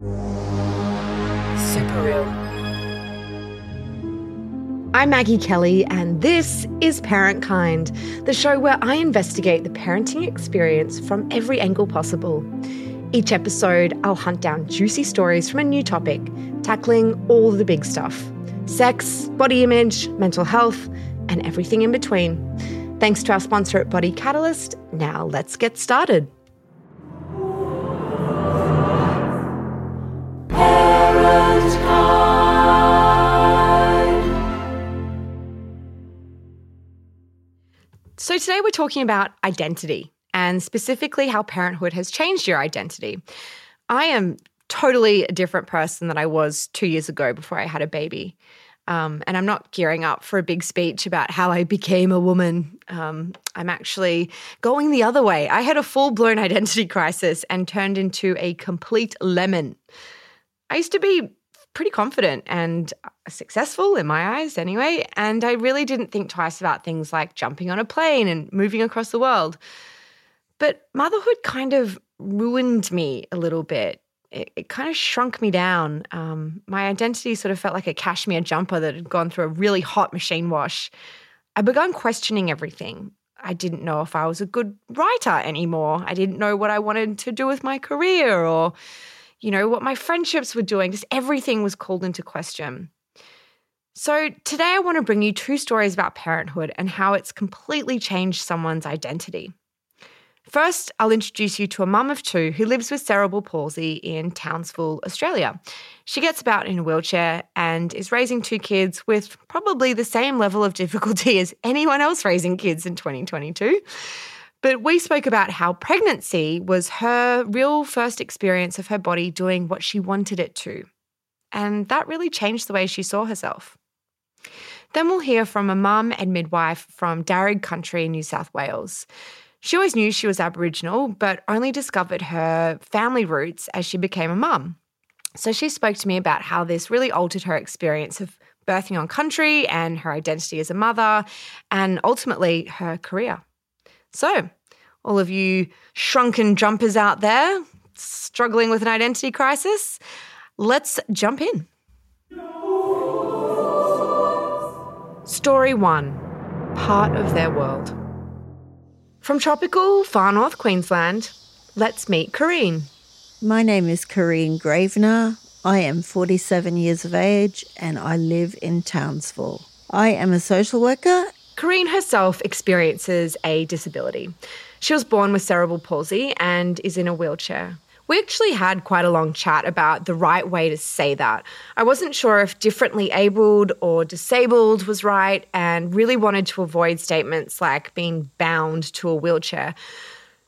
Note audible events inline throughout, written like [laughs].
Super real. I'm Maggie Kelly, and this is Parent Kind, the show where I investigate the parenting experience from every angle possible. Each episode, I'll hunt down juicy stories from a new topic, tackling all the big stuff sex, body image, mental health, and everything in between. Thanks to our sponsor at Body Catalyst. Now let's get started. So, today we're talking about identity and specifically how parenthood has changed your identity. I am totally a different person than I was two years ago before I had a baby. Um, and I'm not gearing up for a big speech about how I became a woman. Um, I'm actually going the other way. I had a full blown [laughs] identity crisis and turned into a complete lemon. I used to be pretty confident and successful in my eyes, anyway. And I really didn't think twice about things like jumping on a plane and moving across the world. But motherhood kind of ruined me a little bit it, it kind of shrunk me down. Um, my identity sort of felt like a cashmere jumper that had gone through a really hot machine wash. I began questioning everything. I didn't know if I was a good writer anymore. I didn't know what I wanted to do with my career or, you know, what my friendships were doing. Just everything was called into question. So, today I want to bring you two stories about parenthood and how it's completely changed someone's identity. First, I'll introduce you to a mum of two who lives with cerebral palsy in Townsville, Australia. She gets about in a wheelchair and is raising two kids with probably the same level of difficulty [laughs] as anyone else raising kids in 2022. But we spoke about how pregnancy was her real first experience of her body doing what she wanted it to. And that really changed the way she saw herself. Then we'll hear from a mum and midwife from Darug Country New South Wales. She always knew she was Aboriginal, but only discovered her family roots as she became a mum. So she spoke to me about how this really altered her experience of birthing on country and her identity as a mother, and ultimately her career. So, all of you shrunken jumpers out there struggling with an identity crisis, let's jump in. Story one Part of their world. From tropical far north Queensland, let's meet Kareen. My name is Kareen Gravener. I am 47 years of age and I live in Townsville. I am a social worker. Kareen herself experiences a disability. She was born with cerebral palsy and is in a wheelchair. We actually had quite a long chat about the right way to say that. I wasn't sure if differently abled or disabled was right and really wanted to avoid statements like being bound to a wheelchair.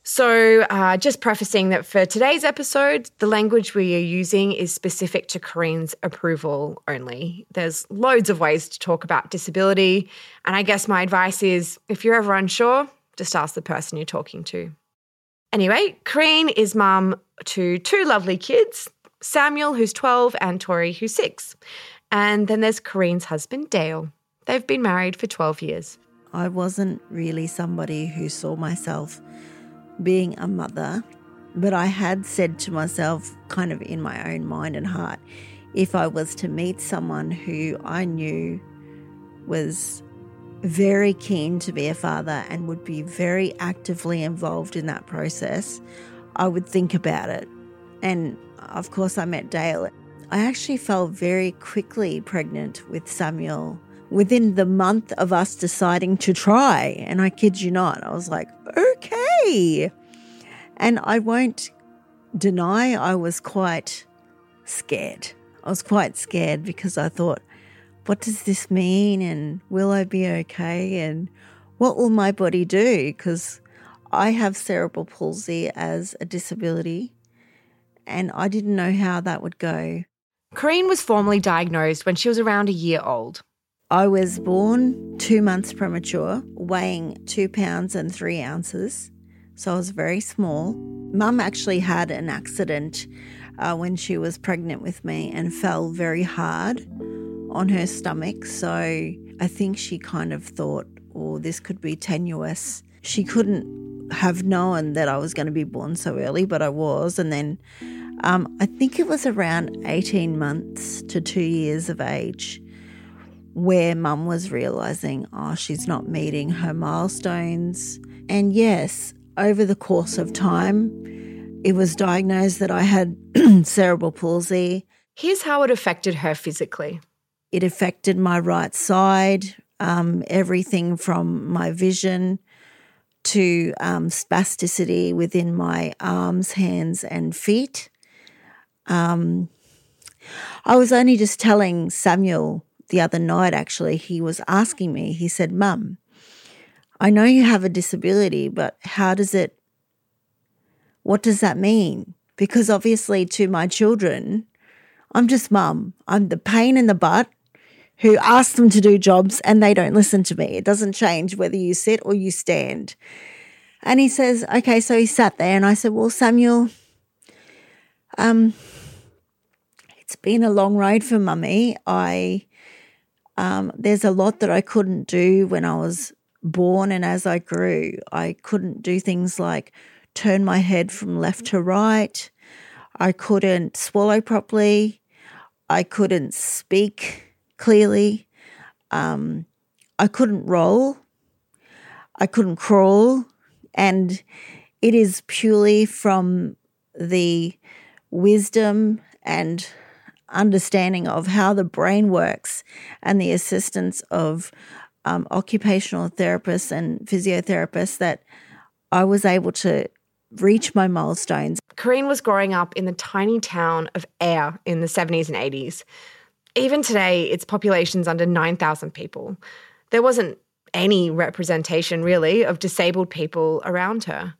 So, uh, just prefacing that for today's episode, the language we are using is specific to Kareen's approval only. There's loads of ways to talk about disability, and I guess my advice is if you're ever unsure, just ask the person you're talking to. Anyway, Kareen is mum to two lovely kids Samuel, who's 12, and Tori, who's six. And then there's Kareen's husband, Dale. They've been married for 12 years. I wasn't really somebody who saw myself being a mother, but I had said to myself, kind of in my own mind and heart, if I was to meet someone who I knew was very keen to be a father and would be very actively involved in that process, I would think about it. And of course, I met Dale. I actually fell very quickly pregnant with Samuel within the month of us deciding to try. And I kid you not, I was like, okay. And I won't deny I was quite scared. I was quite scared because I thought, what does this mean? And will I be okay? And what will my body do? Because I have cerebral palsy as a disability, and I didn't know how that would go. Kareen was formally diagnosed when she was around a year old. I was born two months premature, weighing two pounds and three ounces. So I was very small. Mum actually had an accident uh, when she was pregnant with me and fell very hard on her stomach. So I think she kind of thought, oh, this could be tenuous. She couldn't have known that I was going to be born so early, but I was. And then Um, I think it was around 18 months to two years of age where mum was realizing, oh, she's not meeting her milestones. And yes, over the course of time, it was diagnosed that I had [clears throat] cerebral palsy. Here's how it affected her physically it affected my right side, um, everything from my vision to um, spasticity within my arms, hands, and feet. Um, I was only just telling Samuel the other night, actually, he was asking me, he said, Mum, I know you have a disability, but how does it, what does that mean? Because obviously, to my children, I'm just mum. I'm the pain in the butt who asks them to do jobs and they don't listen to me. It doesn't change whether you sit or you stand. And he says, okay, so he sat there and I said, well, Samuel, um, it's been a long road for mummy. I, um, there's a lot that I couldn't do when I was born and as I grew. I couldn't do things like turn my head from left to right. I couldn't swallow properly. I couldn't speak clearly. Um, I couldn't roll. I couldn't crawl. And it is purely from the wisdom and understanding of how the brain works and the assistance of um, occupational therapists and physiotherapists that I was able to reach my milestones. Corinne was growing up in the tiny town of Ayr in the 70s and 80s. Even today, its population's under 9,000 people. There wasn't any representation, really, of disabled people around her.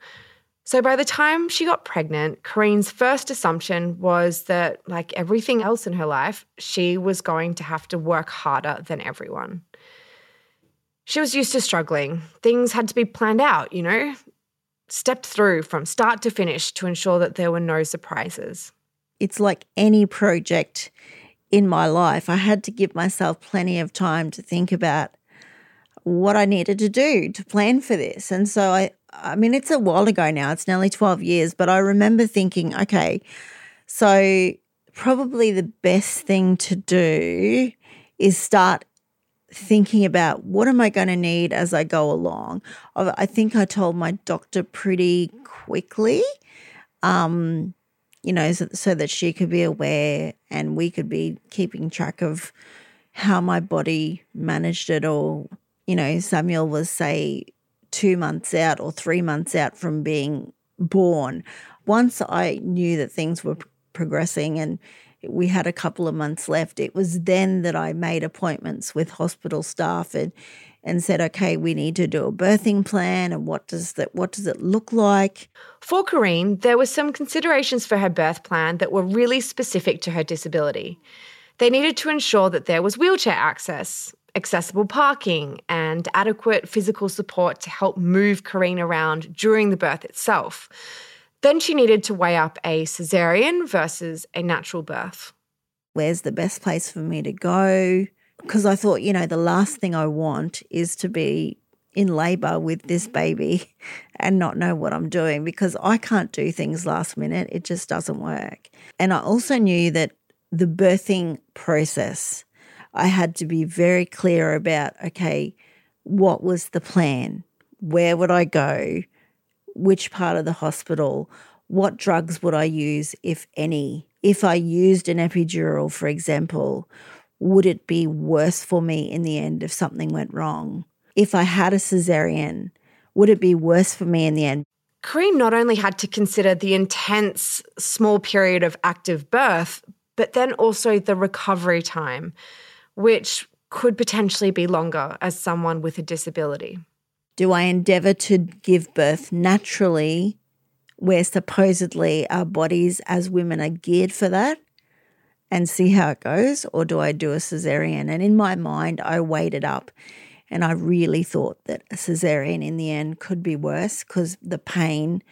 So by the time she got pregnant, Corinne's first assumption was that, like everything else in her life, she was going to have to work harder than everyone. She was used to struggling. Things had to be planned out, you know, stepped through from start to finish to ensure that there were no surprises. It's like any project in my life. I had to give myself plenty of time to think about what I needed to do to plan for this. And so I I mean it's a while ago now. It's nearly 12 years, but I remember thinking, okay, so probably the best thing to do is start thinking about what am I going to need as I go along. I think I told my doctor pretty quickly, um, you know, so, so that she could be aware and we could be keeping track of how my body managed it or you know, Samuel was, say, two months out or three months out from being born. Once I knew that things were progressing and we had a couple of months left, it was then that I made appointments with hospital staff and and said, okay, we need to do a birthing plan and what does that what does it look like? For Corinne, there were some considerations for her birth plan that were really specific to her disability. They needed to ensure that there was wheelchair access, accessible parking, and adequate physical support to help move Corinne around during the birth itself. Then she needed to weigh up a cesarean versus a natural birth. Where's the best place for me to go? Because I thought, you know, the last thing I want is to be in labor with this baby [laughs] and not know what I'm doing because I can't do things last minute. It just doesn't work. And I also knew that the birthing process I had to be very clear about okay, what was the plan? Where would I go? Which part of the hospital? What drugs would I use, if any? If I used an epidural, for example, would it be worse for me in the end if something went wrong? If I had a cesarean, would it be worse for me in the end? Corinne not only had to consider the intense small period of active birth, but then also the recovery time which could potentially be longer as someone with a disability. Do I endeavour to give birth naturally, where supposedly our bodies as women are geared for that, and see how it goes? Or do I do a cesarean? And in my mind, I weighed it up and I really thought that a cesarean in the end could be worse because the pain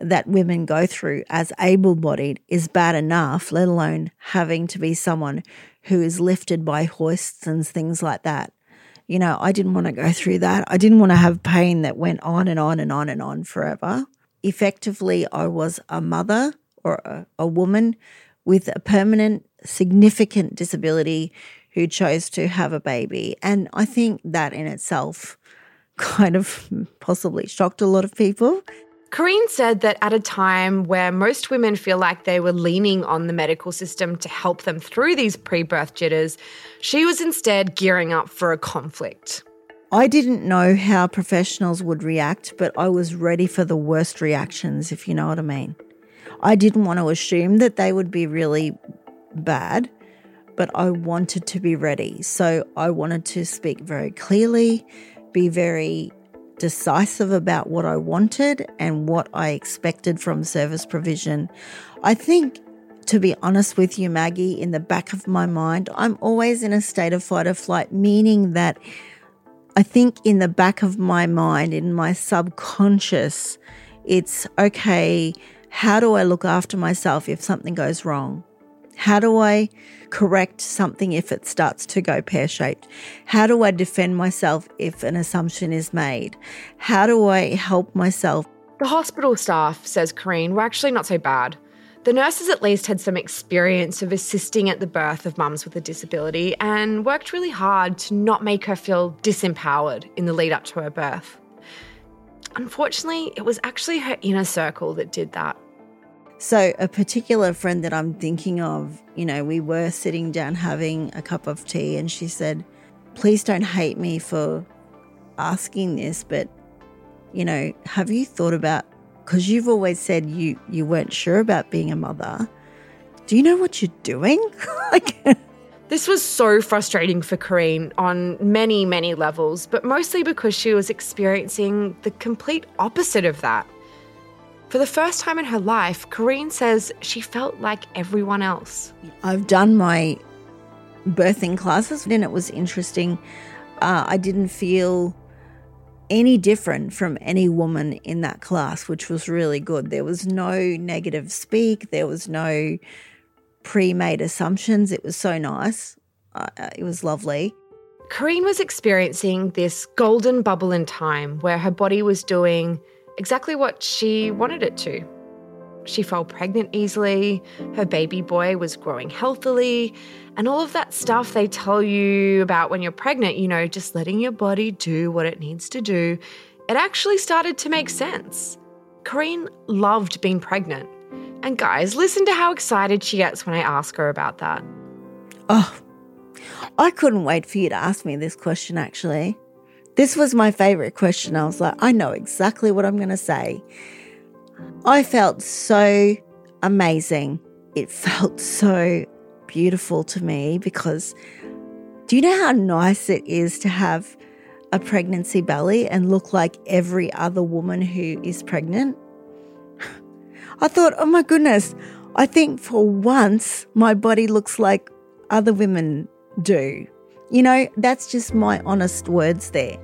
that women go through as able bodied is bad enough, let alone having to be someone who is lifted by hoists and things like that. You know, I didn't want to go through that. I didn't want to have pain that went on and on and on and on forever. Effectively, I was a mother or a, a woman with a permanent, significant disability who chose to have a baby. And I think that in itself kind of [laughs] possibly shocked a lot of people. Corrine said that at a time where most women feel like they were leaning on the medical system to help them through these pre birth jitters, she was instead gearing up for a conflict. I didn't know how professionals would react, but I was ready for the worst reactions, if you know what I mean. I didn't want to assume that they would be really bad, but I wanted to be ready. So I wanted to speak very clearly, be very decisive about what I wanted and what I expected from service provision. I think, to be honest with you, Maggie, in the back of my mind, I'm always in a state of fight or flight, meaning that I think in the back of my mind, in my subconscious, it's okay, how do I look after myself if something goes wrong? How do I correct something if it starts to go pear shaped? How do I defend myself if an assumption is made? How do I help myself? The hospital staff, says Corrine, were actually not so bad. The nurses at least had some experience of assisting at the birth of mums with a disability and worked really hard to not make her feel disempowered in the lead up to her birth. Unfortunately, it was actually her inner circle that did that. So, a particular friend that I'm thinking of, you know, we were sitting down having a cup of tea, and she said, Please don't hate me for asking this, but, you know, have you thought about, because you've always said you, you weren't sure about being a mother. Do you know what you're doing? [laughs] like, [laughs] this was so frustrating for Corrine on many, many levels, but mostly because she was experiencing the complete opposite of that. For the first time in her life, Corrine says she felt like everyone else. I've done my birthing classes and it was interesting. Uh, I didn't feel any different from any woman in that class, which was really good. There was no negative speak, there was no pre made assumptions. It was so nice. Uh, it was lovely. Corrine was experiencing this golden bubble in time where her body was doing exactly what she wanted it to. She fell pregnant easily, her baby boy was growing healthily, and all of that stuff they tell you about when you're pregnant, you know, just letting your body do what it needs to do, it actually started to make sense. Corrine loved being pregnant. And guys, listen to how excited she gets when I ask her about that. Oh, I couldn't wait for you to ask me this question actually. This was my favorite question. I was like, I know exactly what I'm going to say. I felt so amazing. It felt [laughs] so beautiful to me because do you know how nice it is to have a pregnancy belly and look like every other woman who is pregnant? [sighs] I thought, oh my goodness, I think for once my body looks like other women do. You know, that's just my honest words there.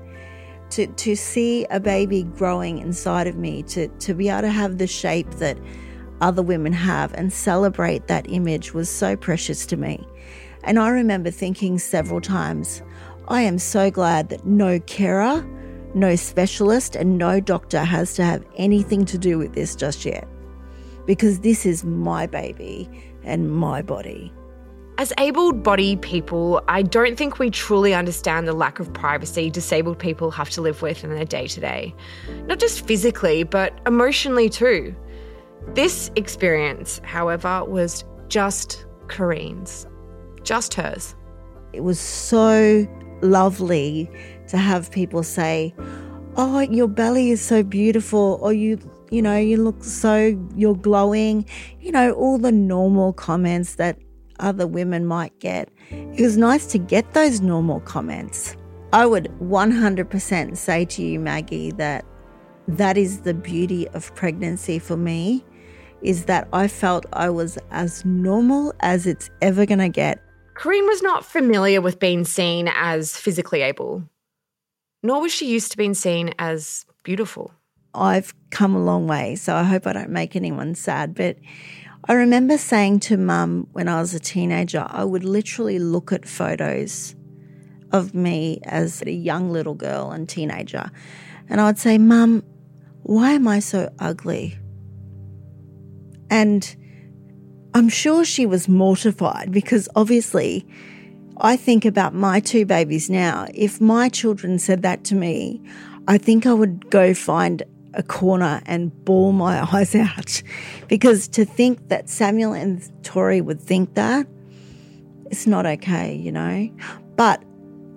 To, to see a baby growing inside of me, to, to be able to have the shape that other women have and celebrate that image was so precious to me. And I remember thinking several times, I am so glad that no carer, no specialist, and no doctor has to have anything to do with this just yet. Because this is my baby and my body. As able bodied people, I don't think we truly understand the lack of privacy disabled people have to live with in their day to day. Not just physically, but emotionally too. This experience, however, was just Corrine's, just hers. It was so lovely to have people say, Oh, your belly is so beautiful, or you you know, you look so, you're glowing, you know, all the normal comments that other women might get. It was nice to get those normal comments. I would 100% say to you, Maggie, that that is the beauty of pregnancy for me is that I felt I was as normal as it's ever going to get. Corrine was not familiar with being seen as physically able, nor was she used to being seen as beautiful. I've come a long way, so I hope I don't make anyone sad, but I remember saying to mum when I was a teenager, I would literally look at photos of me as a young little girl and teenager, and I would say, Mum, why am I so ugly? And I'm sure she was mortified because obviously I think about my two babies now. If my children said that to me, I think I would go find a corner and bawl my [laughs] eyes out because to think that Samuel and Tori would think that, it's not okay, you know. But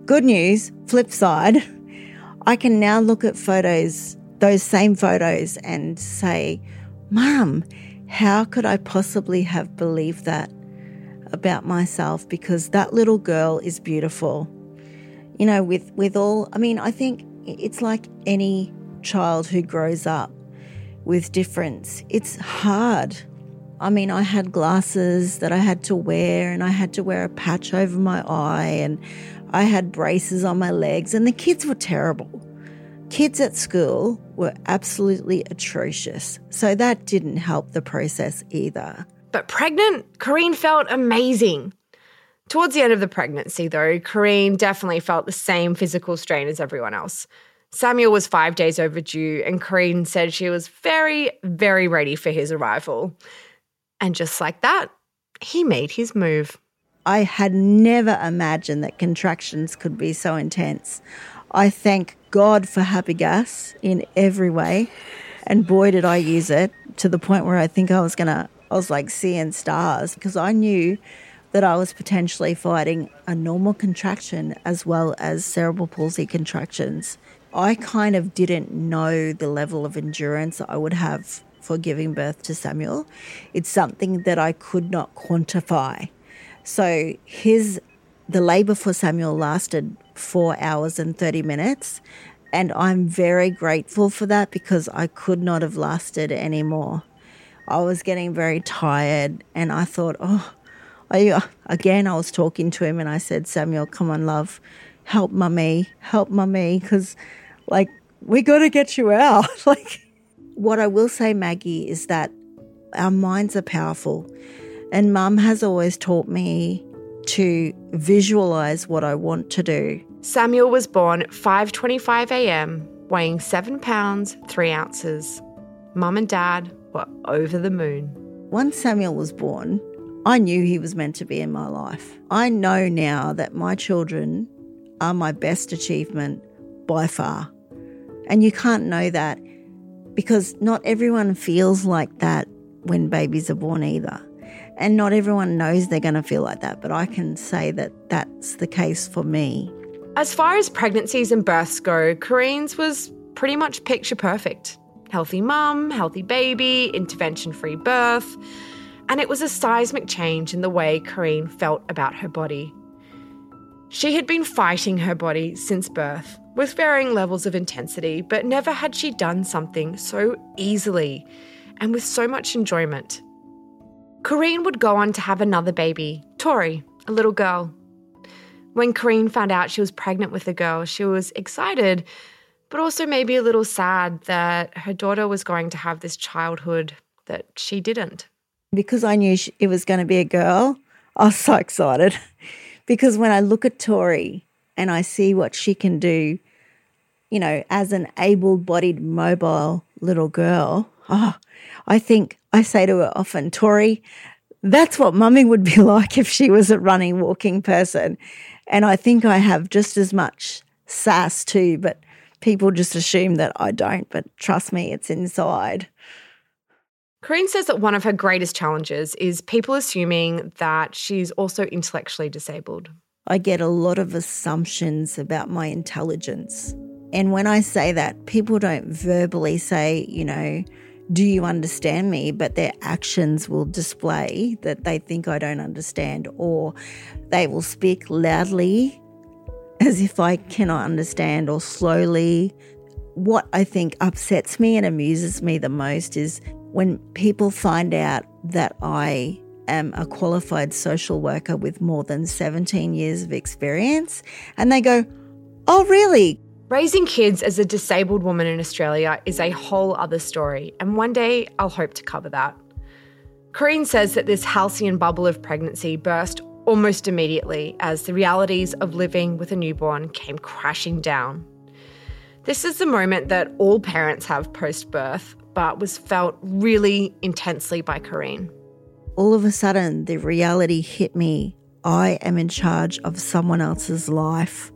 good news, flip side, [laughs] I can now look at photos, those same photos, and say, Mum, how could I possibly have believed that about myself? Because that little girl is beautiful. You know, with, with all, I mean, I think it's like any child who grows up with difference. It's hard. I mean, I had glasses that I had to wear, and I had to wear a patch over my eye, and I had braces on my legs, and the kids were terrible. Kids at school were absolutely atrocious. So that didn't help the process either. But pregnant, Corrine felt amazing. Towards the end of the pregnancy, though, Corrine definitely felt the same physical strain as everyone else. Samuel was five days overdue, and Corrine said she was very, very ready for his arrival. And just like that, he made his move. I had never imagined that contractions could be so intense. I thank God for happy gas in every way. And boy, did I use it to the point where I think I was going to, I was like seeing stars because I knew that I was potentially fighting a normal contraction as well as cerebral palsy contractions. I kind of didn't know the level of endurance I would have for giving birth to Samuel. It's something that I could not quantify. So his the labor for Samuel lasted four hours and 30 minutes. And I'm very grateful for that because I could not have lasted anymore. I was getting very tired and I thought, oh, again, I was talking to him and I said, Samuel, come on, love, help mummy, help mummy, because like, we got to get you out. [laughs] like, what I will say, Maggie, is that our minds are powerful. And mum has always taught me to visualize what I want to do. Samuel was born 5:25 a.m., weighing 7 pounds 3 ounces. Mum and dad were over the moon. Once Samuel was born, I knew he was meant to be in my life. I know now that my children are my best achievement by far. And you can't know that because not everyone feels like that when babies are born either. And not everyone knows they're going to feel like that, but I can say that that's the case for me. As far as pregnancies and births go, Corrine's was pretty much picture perfect. Healthy mum, healthy baby, intervention free birth. And it was a seismic change in the way Corrine felt about her body. She had been fighting her body since birth, with varying levels of intensity, but never had she done something so easily and with so much enjoyment. Corrine would go on to have another baby, Tori, a little girl. When Corrine found out she was pregnant with a girl, she was excited, but also maybe a little sad that her daughter was going to have this childhood that she didn't. Because I knew it was going to be a girl, I was so [laughs] excited. because when I look at Tori and I see what she can do, you know, as an able bodied, mobile little girl, oh, I think I say to her often, Tori, that's what mummy would be [laughs] like if she was a running, walking person. And I think I have just as much sass too, but people just assume that I don't. But trust me, it's inside. Corrine says that one of her greatest challenges is people assuming that she's also intellectually disabled. I get a lot of assumptions about my intelligence. And when I say that, people don't verbally say, you know, do you understand me? But their actions will display that they think I don't understand, or they will speak loudly as if I cannot understand, or slowly. What I think upsets me and amuses me the most is when people find out that I am a qualified social worker with more than 17 years of experience and they go, Oh, really? Raising kids as a disabled woman in Australia is a whole other story, and one day I'll hope to cover that. Corrine says that this halcyon bubble of pregnancy burst almost immediately as the realities of living with a newborn came crashing down. This is the moment that all parents have post birth, but was felt really intensely by Corrine. All of a sudden the reality hit me I am in charge of someone else's life.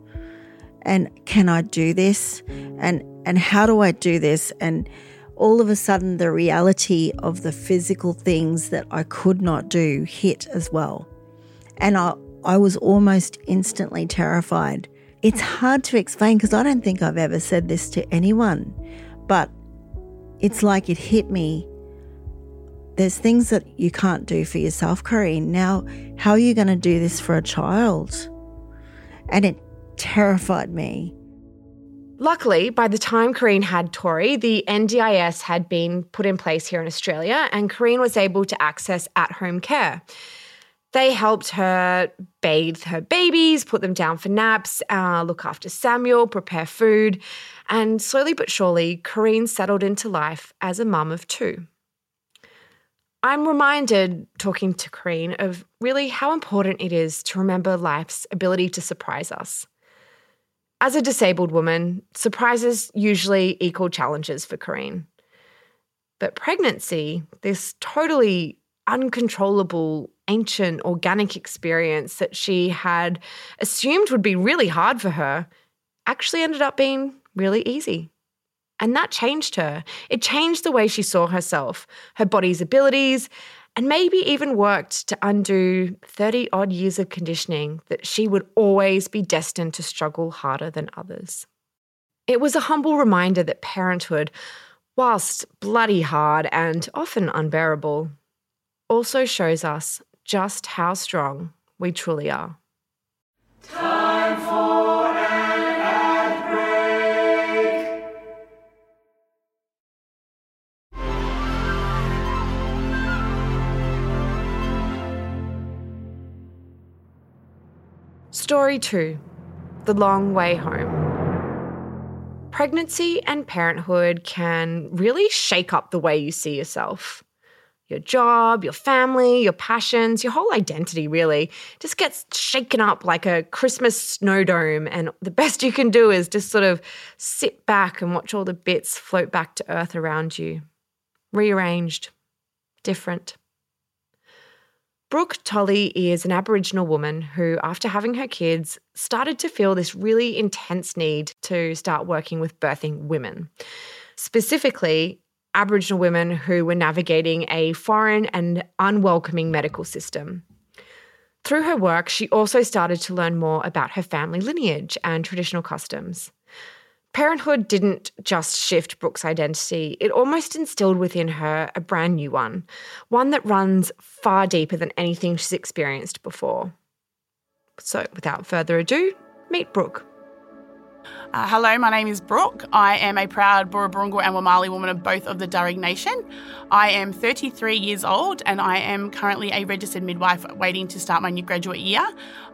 And can I do this? And and how do I do this? And all of a sudden the reality of the physical things that I could not do hit as well. And I I was almost instantly terrified. It's hard to explain because I don't think I've ever said this to anyone. But it's like it hit me there's things that you can't do for yourself, Corrine. Now, how are you going to do this for a child? And it terrified me. Luckily, by the time Corrine had Tori, the NDIS had been put in place here in Australia, and Corrine was able to access at home care. They helped her bathe her babies, put them down for naps, uh, look after Samuel, prepare food, and slowly but surely, Corrine settled into life as a mum of two. I'm reminded, talking to Corrine, of really how important it is to remember life's ability to surprise us. As a disabled woman, surprises usually equal challenges for Corrine. But pregnancy, this totally uncontrollable, ancient, organic experience that she had assumed would be really hard for her, actually ended up being really easy. And that changed her. It changed the way she saw herself, her body's abilities, and maybe even worked to undo 30 odd years of conditioning that she would always be destined to struggle harder than others. It was a humble reminder that parenthood, whilst bloody hard and often unbearable, also shows us just how strong we truly are. Time Story 2 The Long Way Home. Pregnancy and parenthood can really shake up the way you see yourself. Your job, your family, your passions, your whole identity really just gets shaken up like a Christmas snow dome. And the best you can do is just sort of sit back and watch all the bits float back to earth around you. Rearranged, different. Brooke Tolley is an Aboriginal woman who, after having her kids, started to feel this really intense need to start working with birthing women. Specifically, Aboriginal women who were navigating a foreign and unwelcoming medical system. Through her work, she also started to learn more about her family lineage and traditional customs. Parenthood didn't just shift Brooke's identity, it almost instilled within her a brand new one, one that runs far deeper than anything she's experienced before. So, without further ado, meet Brooke. Uh, hello, my name is Brooke. I am a proud Burra and Wamali woman of both of the Darug Nation. I am 33 years old and I am currently a registered midwife waiting to start my new graduate year.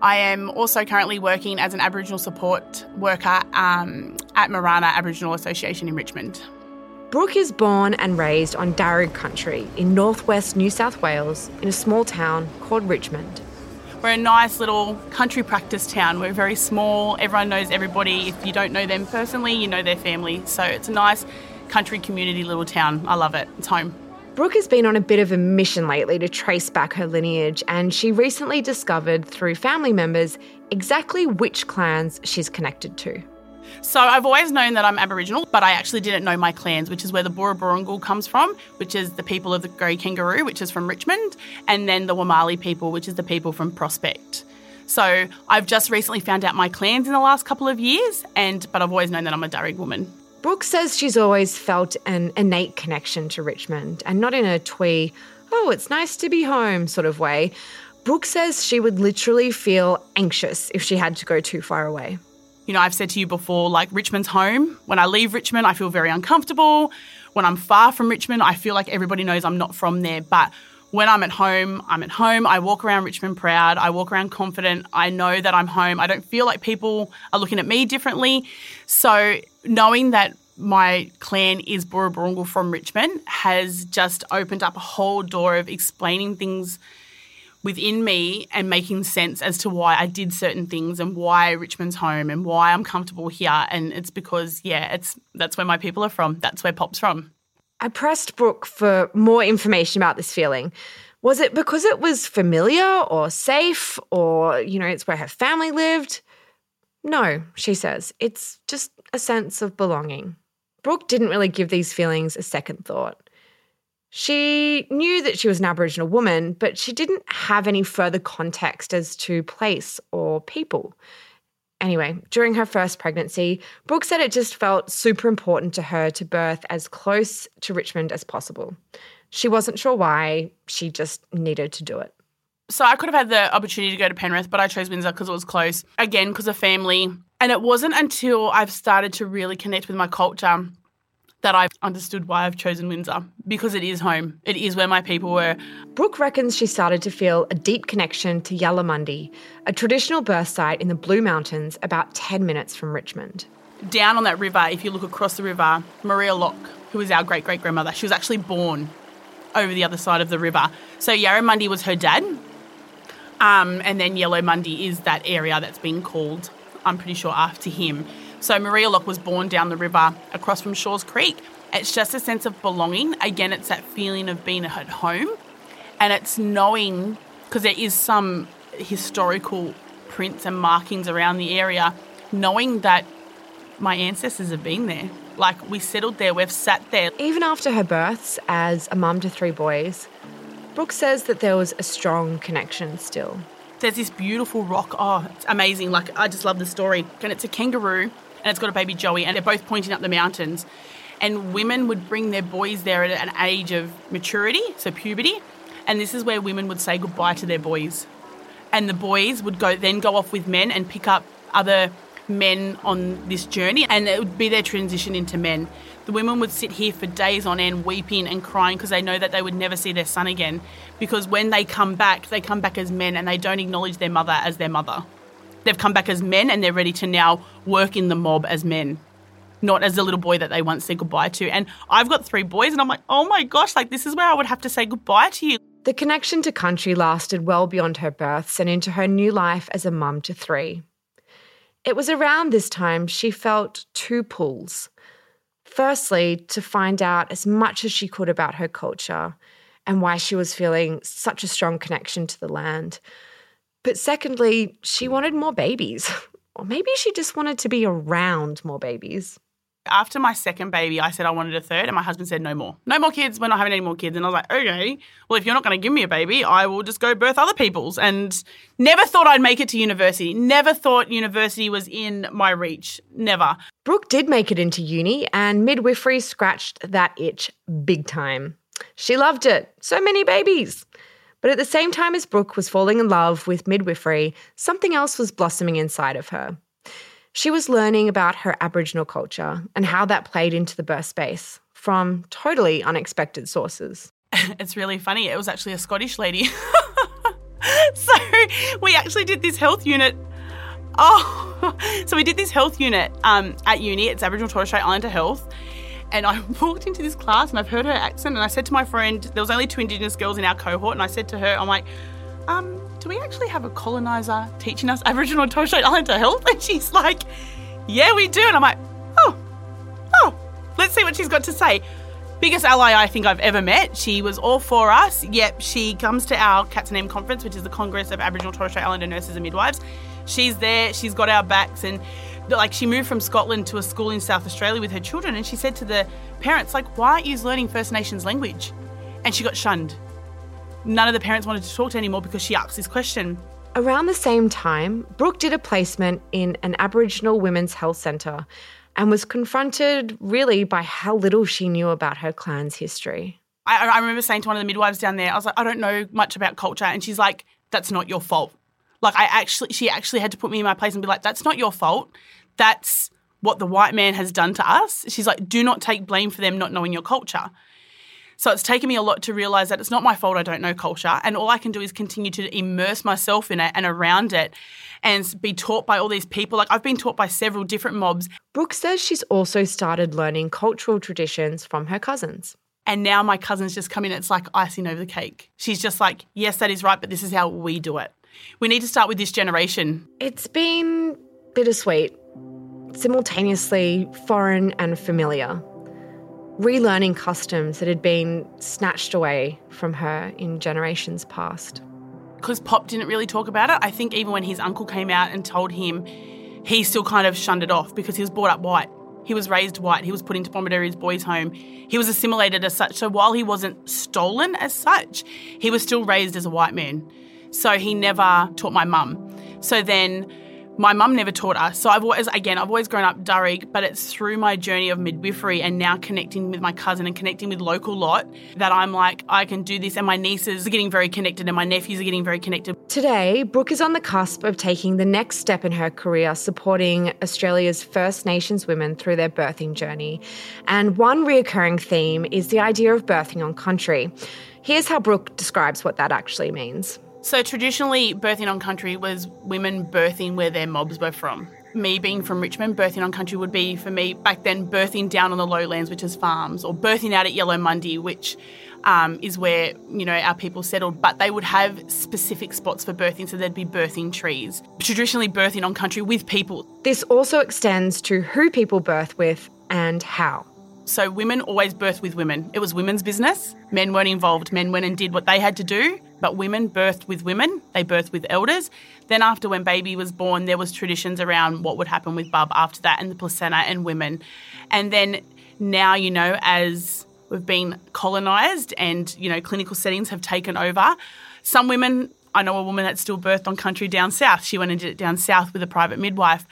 I am also currently working as an Aboriginal support worker um, at Marana Aboriginal Association in Richmond. Brooke is born and raised on Darug country in northwest New South Wales in a small town called Richmond. We're a nice little country practice town. We're very small. Everyone knows everybody. If you don't know them personally, you know their family. So it's a nice country community little town. I love it. It's home. Brooke has been on a bit of a mission lately to trace back her lineage, and she recently discovered through family members exactly which clans she's connected to. So I've always known that I'm Aboriginal, but I actually didn't know my clans, which is where the Burra Burungal comes from, which is the people of the Grey Kangaroo, which is from Richmond, and then the Wamali people, which is the people from Prospect. So I've just recently found out my clans in the last couple of years, and but I've always known that I'm a Darug woman. Brooke says she's always felt an innate connection to Richmond, and not in a twee, oh, it's nice to be home sort of way. Brooke says she would literally feel anxious if she had to go too far away. You know, I've said to you before, like Richmond's home. When I leave Richmond, I feel very uncomfortable. When I'm far from Richmond, I feel like everybody knows I'm not from there. But when I'm at home, I'm at home. I walk around Richmond proud. I walk around confident. I know that I'm home. I don't feel like people are looking at me differently. So knowing that my clan is Burra from Richmond has just opened up a whole door of explaining things within me and making sense as to why I did certain things and why Richmond's home and why I'm comfortable here. And it's because, yeah, it's that's where my people are from. That's where Pop's from. I pressed Brooke for more information about this feeling, Was it because it was familiar or safe or, you know, it's where her family lived? No, she says. It's just a sense of belonging. Brooke didn't really give these feelings a second thought. She knew that she was an Aboriginal woman, but she didn't have any further context as to place or people. Anyway, during her first pregnancy, Brooke said it just felt super important to her to birth as close to Richmond as possible. She wasn't sure why, she just needed to do it. So I could have had the opportunity to go to Penrith, but I chose Windsor because it was close. Again, because of family. And it wasn't until I've started to really connect with my culture that I've understood why I've chosen Windsor because it is home. It is where my people were. Brooke reckons she started to feel a deep connection to Yarramundi, a traditional birth site in the Blue Mountains about 10 minutes from Richmond. Down on that river, if you look across the river, Maria Locke, who was our great great grandmother, she was actually born over the other side of the river. So Yarramundi was her dad. Um, and then Yarramundi is that area that's been called, I'm pretty sure, after him. So Maria Locke was born down the river across from Shaw's Creek. It's just a sense of belonging. Again, it's that feeling of being at home. And it's knowing, because there is some historical prints and markings around the area, knowing that my ancestors have been there. Like we settled there, we've sat there. Even after her births as a mum to three boys, Brooke says that there was a strong connection still. There's this beautiful rock. Oh, it's amazing. Like, I just love the story. And it's a kangaroo and it's got a baby Joey, and they're both pointing up the mountains. And women would bring their boys there at an age of maturity, so puberty, and this is where women would say goodbye to their boys. And the boys would go then go off with men and pick up other men on this journey, and it would be their transition into men. The women would sit here for days on end, weeping and crying because they know that they would never see their son again. Because when they come back, they come back as men and they don't acknowledge their mother as their mother they've come back as men and they're ready to now work in the mob as men not as the little boy that they once said goodbye to. And I've got three boys, and I'm like, oh my gosh, like this is where I would have to say goodbye to you. The connection to country lasted well beyond her births and into her new life as a mum to three. It was around this time she felt two pulls. Firstly, to find out as much as she could about her culture and why she was feeling such a strong connection to the land. But secondly, she wanted more babies. [laughs] Or maybe she just wanted to be around more babies. After my second baby, I said I wanted a third, and my husband said, No more. No more kids. We're not having any more kids. And I was like, Okay, well, if you're not going to give me a baby, I will just go birth other people's. And never thought I'd make it to university. Never thought university was in my reach. Never. Brooke did make it into uni, and midwifery scratched that itch big time. She loved it. So many babies. But at the same time as Brooke was falling in love with midwifery, something else was blossoming inside of her. She was learning about her Aboriginal culture and how that played into the birth space from totally unexpected sources. [laughs] It's really funny. It was actually a Scottish lady. [laughs] so we actually did this health unit. Oh, [laughs] so we did this health unit um, at uni. It's Aboriginal Torres Strait Islander Health. And I [laughs] walked into this class and I've heard her accent. And I said to my friend, there was only two Indigenous girls in our cohort. And I said to her, I'm like, um, do we actually have a colonizer teaching us Aboriginal and Torres Strait Islander health? [laughs] And she's like, yeah, we do. And I'm like, oh, oh, let's see what she's got to say. Biggest ally I think I've ever met. She was all for us. Yep, she comes to our CATSINaM conference, which is the Congress of Aboriginal Torres Strait Islander Nurses and Midwives. She's there. She's got our backs, and like she moved from Scotland to a school in South Australia with her children, and she said to the parents, like, why aren't you learning First Nations language? And she got shunned. None of the parents wanted to talk to her anymore because she asked this question. Around the same time, Brooke did a placement in an Aboriginal women's health centre and was confronted really by how little she knew about her clan's history. I, I remember saying to one of the midwives down there, I was like, I don't know much about culture. And she's like, that's not your fault. Like I actually, she actually had to put me in my place and be like, that's not your fault. That's what the white man has done to us. She's like, do not take blame for them not knowing your culture. So it's taken me a lot to realize that it's not my fault I don't know culture. And all I can do is continue to immerse myself in it and around it and be taught by all these people. Like I've been taught by several different mobs. Brooke says she's also started learning cultural traditions from her cousins. And now my cousins just come in, it's like icing over the cake. She's just like, yes, that is right, but this is how we do it. We need to start with this generation. It's been bittersweet, simultaneously foreign and familiar. relearning customs that had been snatched away from her in generations past. Because Pop didn't really talk about it, I think even when his uncle came out and told him, he still kind of shunned it off because he was brought up white. He was raised white. He was put into Bomaderry's boys' home. He was assimilated as such. So while he wasn't stolen as such, he was still raised as a white man. So he never taught my mum. So then my mum never taught us. So I've always, again, I've always grown up Darug, but it's through my journey of midwifery and now connecting with my cousin and connecting with local lot that I'm like, I can do this. And my nieces are getting very connected and my nephews are getting very connected. Today, Brooke is on the cusp of taking the next step in her career, supporting Australia's First Nations women through their birthing journey. And one reoccurring theme is the idea of birthing on country. Here's how Brooke describes what that actually means. So traditionally, birthing on country was women birthing where their mobs were from. Me being from Richmond, birthing on country would be for me back then birthing down on the lowlands, which is farms, or birthing out at Yarramundi, which um, is where you know our people settled. But they would have specific spots for birthing, so there'd be birthing trees. Traditionally, birthing on country with people. This also extends to who people birth with and how. So women always birthed with women. It was women's business. Men weren't involved. Men went and did what they had to do, but women birthed with women. They birthed with elders. Then after when baby was born, there was traditions around what would happen with bub after that and the placenta and women. And then now, you know, as we've been colonized and, you know, clinical settings have taken over, some women I know a woman that still birthed on country down south. She went and did it down south with a private midwife.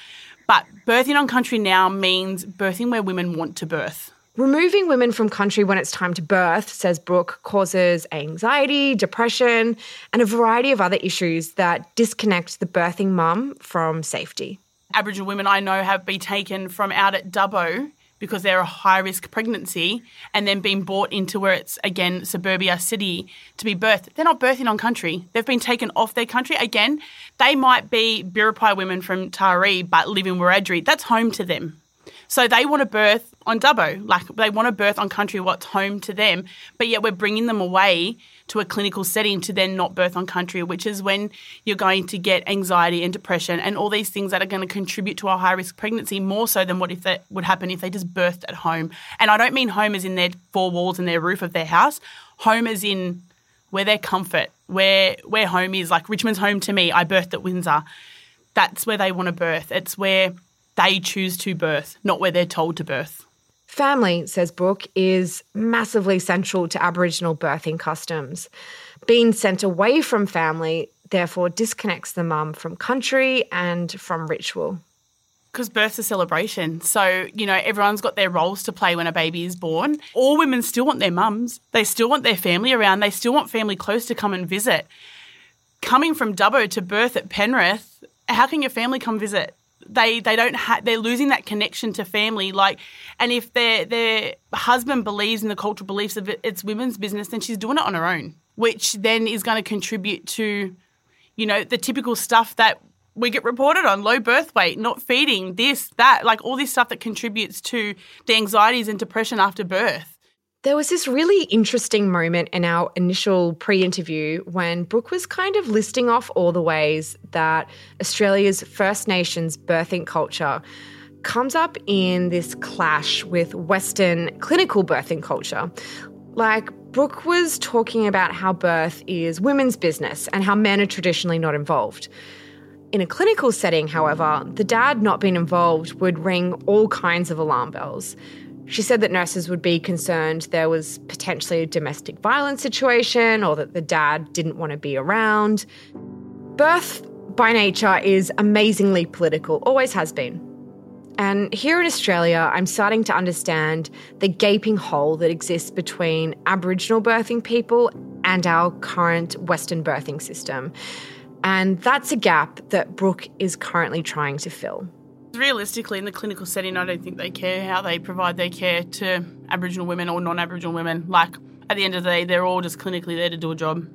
But birthing on country now means birthing where women want to birth. Removing women from country when it's time to birth, says Brooke, causes anxiety, depression, and a variety of other issues that disconnect the birthing mum from safety. Aboriginal women I know have been taken from out at Dubbo because they're a high risk pregnancy and then being brought into where it's again suburbia city to be birthed. They're not birthing on country. They've been taken off their country. Again, they might be Biripi women from Taree but live in Wiradjuri. That's home to them. So they want a birth on Dubbo, like they want a birth on country what's home to them, but yet we're bringing them away to a clinical setting to then not birth on country, which is when you're going to get anxiety and depression and all these things that are going to contribute to a high risk pregnancy more so than what if that would happen if they just birthed at home. And I don't mean home as in their four walls and their roof of their house, home as in where their comfort, where where home is. Like Richmond's home to me. I birthed at Windsor. That's where they want to birth. It's where they choose to birth, not where they're told to birth. Family, says Brooke, is massively central to Aboriginal birthing customs. Being sent away from family therefore disconnects the mum from country and from ritual. Because birth's a celebration. So, you know, everyone's got their roles to play when a baby is born. All women still want their mums. They still want their family around. They still want family close to come and visit. Coming from Dubbo to birth at Penrith, how can your family come visit? They they don't have they're losing that connection to family like and if their their husband believes in the cultural beliefs of it, it's women's business then she's doing it on her own which then is going to contribute to you know the typical stuff that we get reported on low birth weight not feeding this that like all this stuff that contributes to the anxieties and depression after birth there was this really interesting moment in our initial pre interview when Brooke was kind of listing off all the ways that Australia's First Nations birthing culture comes up in this clash with Western clinical birthing culture. Like, Brooke was talking about how birth is women's business and how men are traditionally not involved. In a clinical setting, however, the dad not being involved would ring all kinds of alarm bells. She said that nurses would be concerned there was potentially a domestic violence situation or that the dad didn't want to be around. Birth, by nature, is amazingly political, always has been. And here in Australia, I'm starting to understand the gaping hole that exists between Aboriginal birthing people and our current Western birthing system. And that's a gap that Brooke is currently trying to fill. Realistically, in the clinical setting, I don't think they care how they provide their care to Aboriginal women or non Aboriginal women. Like, at the end of the day, they're all just clinically there to do a job.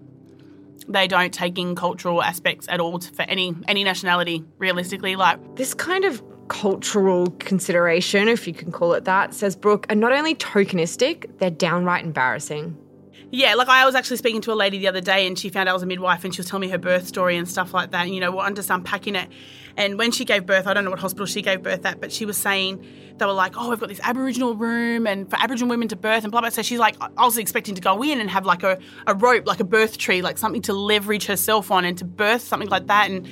They don't take in cultural aspects at all for any any nationality. Realistically, like this kind of cultural consideration, if you can call it that, says Brooke, are not only tokenistic, they're downright embarrassing. Yeah, like I was actually speaking to a lady the other day and she found out I was a midwife and she was telling me her birth story and stuff like that. And, you know, we're just unpacking it. And when she gave birth, I don't know what hospital she gave birth at, but she was saying they were like, oh, we've got this Aboriginal room and for Aboriginal women to birth and blah, blah. So she's like, I was expecting to go in and have like a, a rope, like a birth tree, like something to leverage herself on and to birth something like that. And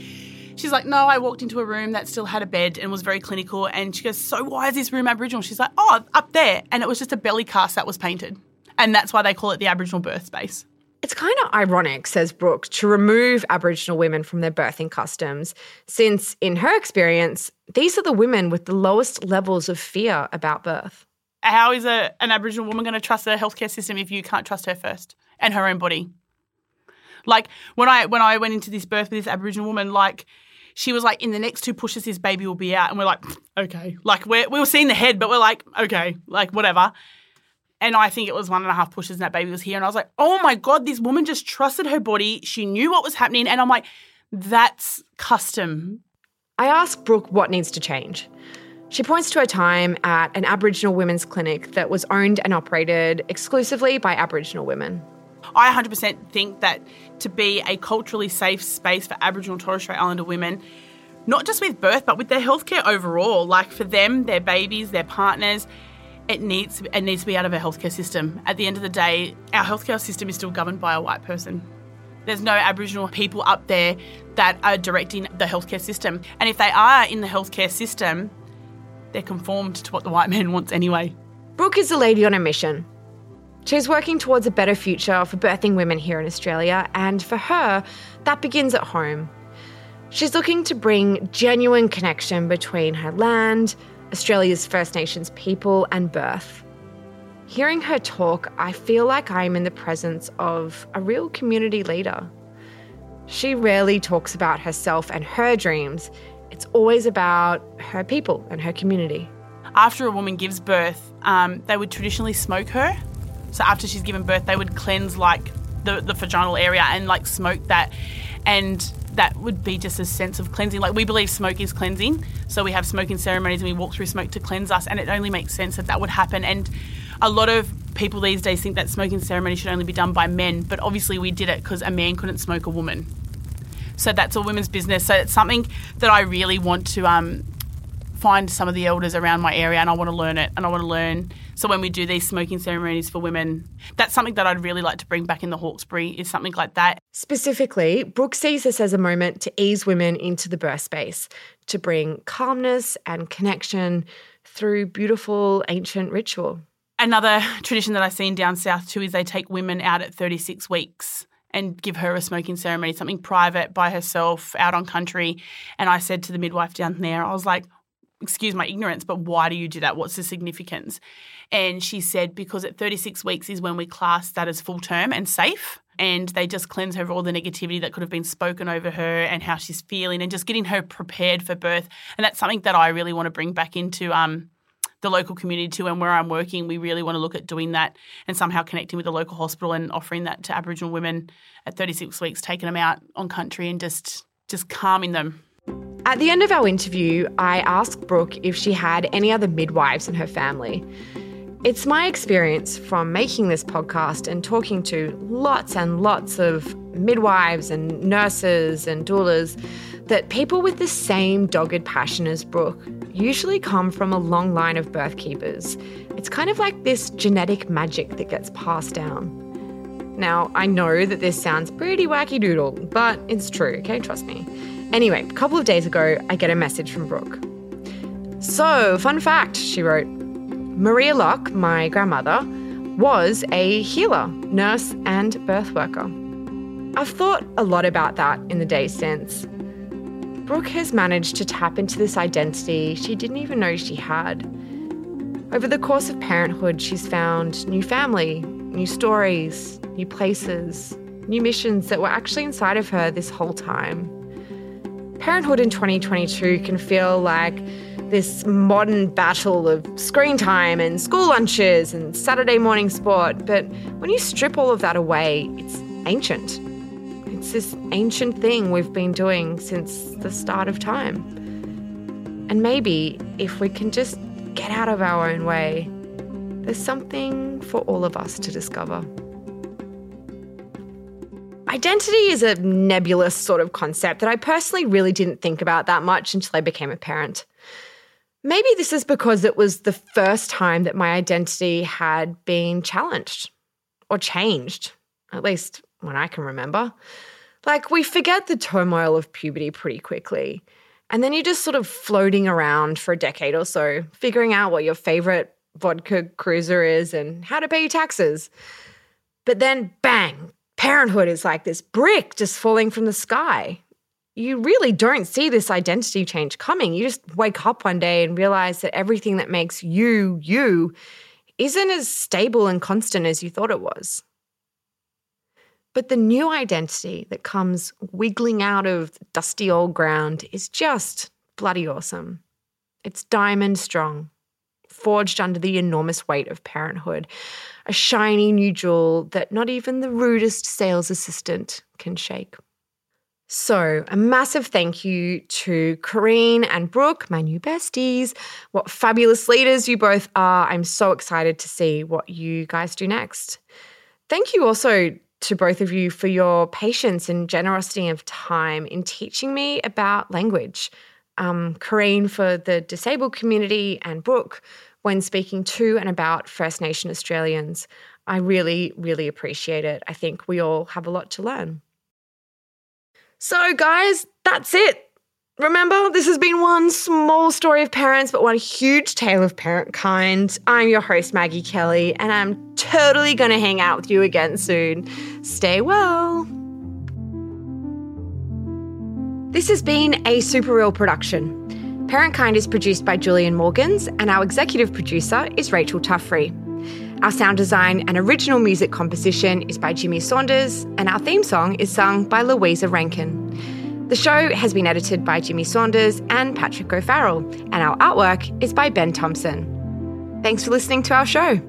she's like, no, I walked into a room that still had a bed and was very clinical. And she goes, so why is this room Aboriginal? She's like, oh, up there. And it was just a belly cast that was painted. And that's why they call it the Aboriginal birth space. It's kind of ironic, says Brooke, to remove Aboriginal women from their birthing customs, since in her experience, these are the women with the lowest levels of fear about birth. How is a, an Aboriginal woman going to trust the healthcare system if you can't trust her first and her own body? Like when I when I went into this birth with this Aboriginal woman, like she was like, in the next two pushes, this baby will be out, and we're like, okay, like we're we were seeing the head, but we're like, okay, like whatever. And I think it was one and a half pushes and that baby was here. And I was like, oh my God, this woman just trusted her body. She knew what was happening. And I'm like, that's custom. I asked Brooke what needs to change. She points to her time at an Aboriginal women's clinic that was owned and operated exclusively by Aboriginal women. I 100% think that to be a culturally safe space for Aboriginal and Torres Strait Islander women, not just with birth, but with their healthcare overall, like for them, their babies, their partners, it needs it needs to be out of our healthcare system. At the end of the day, our healthcare system is still governed by a white person. There's no Aboriginal people up there that are directing the healthcare system. And if they are in the healthcare system, they're conformed to what the white man wants anyway. Brooke is a lady on a mission. She's working towards a better future for birthing women here in Australia, and for her, that begins at home. She's looking to bring genuine connection between her land, Australia's First Nations people, and birth. Hearing her talk, I feel like I'm in the presence of a real community leader. She rarely talks about herself and her dreams, it's always about her people and her community. After a woman gives birth, um, they would traditionally smoke her. So after she's given birth, they would cleanse like the, the vaginal area and like smoke that. And that would be just a sense of cleansing. Like we believe smoke is cleansing, so we have smoking ceremonies and we walk through smoke to cleanse us, and it only makes sense that that would happen. And a lot of people these days think that smoking ceremony should only be done by men, but obviously we did it because a man couldn't smoke a woman. So that's a women's business. So it's something that I really want to um, find some of the elders around my area, and I want to learn it, and I want to learn so when we do these smoking ceremonies for women, that's something that I'd really like to bring back in the Hawkesbury is something like that. Specifically, Brooke sees this as a moment to ease women into the birth space, to bring calmness and connection through beautiful ancient ritual. Another tradition that I've seen down south too is they take women out at 36 weeks and give her a smoking ceremony, something private by herself out on country. And I said to the midwife down there, I was like, excuse my ignorance, but why do you do that? What's the significance? And she said, because at 36 weeks is when we class that as full term and safe. And they just cleanse her of all the negativity that could have been spoken over her and how she's feeling and just getting her prepared for birth. And that's something that I really want to bring back into um, the local community too. And where I'm working, we really want to look at doing that and somehow connecting with the local hospital and offering that to Aboriginal women at 36 weeks, taking them out on country and just just calming them at the end of our interview, I asked Brooke if she had any other midwives in her family. It's my experience from making this podcast and talking to lots and lots of midwives and nurses and doulas that people with the same dogged passion as Brooke usually come from a long line of birth keepers. It's kind of like this genetic magic that gets passed down. Now, I know that this sounds pretty wacky doodle, but it's true, okay? Trust me. Anyway, a couple of days ago, I get a message from Brooke. So, fun fact, she wrote Maria Locke, my grandmother, was a healer, nurse, and birth worker. I've thought a lot about that in the days since. Brooke has managed to tap into this identity she didn't even know she had. Over the course of parenthood, she's found new family, new stories, new places, new missions that were actually inside of her this whole time. Parenthood in 2022 can feel like this modern battle of screen time and school lunches and Saturday morning sport, but when you strip all of that away, it's ancient. It's this ancient thing we've been doing since the start of time. And maybe if we can just get out of our own way, there's something for all of us to discover. Identity is a nebulous sort of concept that I personally really didn't think about that much until I became a parent. Maybe this is because it was the first time that my identity had been challenged or changed, at least when I can remember. Like, we forget the turmoil of puberty pretty quickly. And then you're just sort of floating around for a decade or so, figuring out what your favorite vodka cruiser is and how to pay your taxes. But then, bang, parenthood is like this brick just falling from the sky. You really don't see this identity change coming. You just wake up one day and realize that everything that makes you, you, isn't as stable and constant as you thought it was. But the new identity that comes wiggling out of dusty old ground is just bloody awesome. It's diamond strong, forged under the enormous weight of parenthood, a shiny new jewel that not even the rudest sales assistant can shake. So, a massive thank you to Corrine and Brooke, my new besties. What fabulous leaders you both are. I'm so excited to see what you guys do next. Thank you also to both of you for your patience and generosity of time in teaching me about language. Um, Corrine for the disabled community and Brooke when speaking to and about First Nation Australians. I really, really appreciate it. I think we all have a lot to learn. So, guys, that's it. Remember, this has been one small story of parents, but one huge tale of parent kind. I'm your host, Maggie Kelly, and I'm totally going to hang out with you again soon. Stay well. This has been a Superreal production. Parent Kind is produced by Julian Morgans, and our executive producer is Rachel Tuffrey. Our sound design and original music composition is by Jimmy Saunders, and our theme song is sung by Louisa Rankin. The show has been edited by Jimmy Saunders and Patrick O'Farrell, and our artwork is by Ben Thompson. Thanks for listening to our show.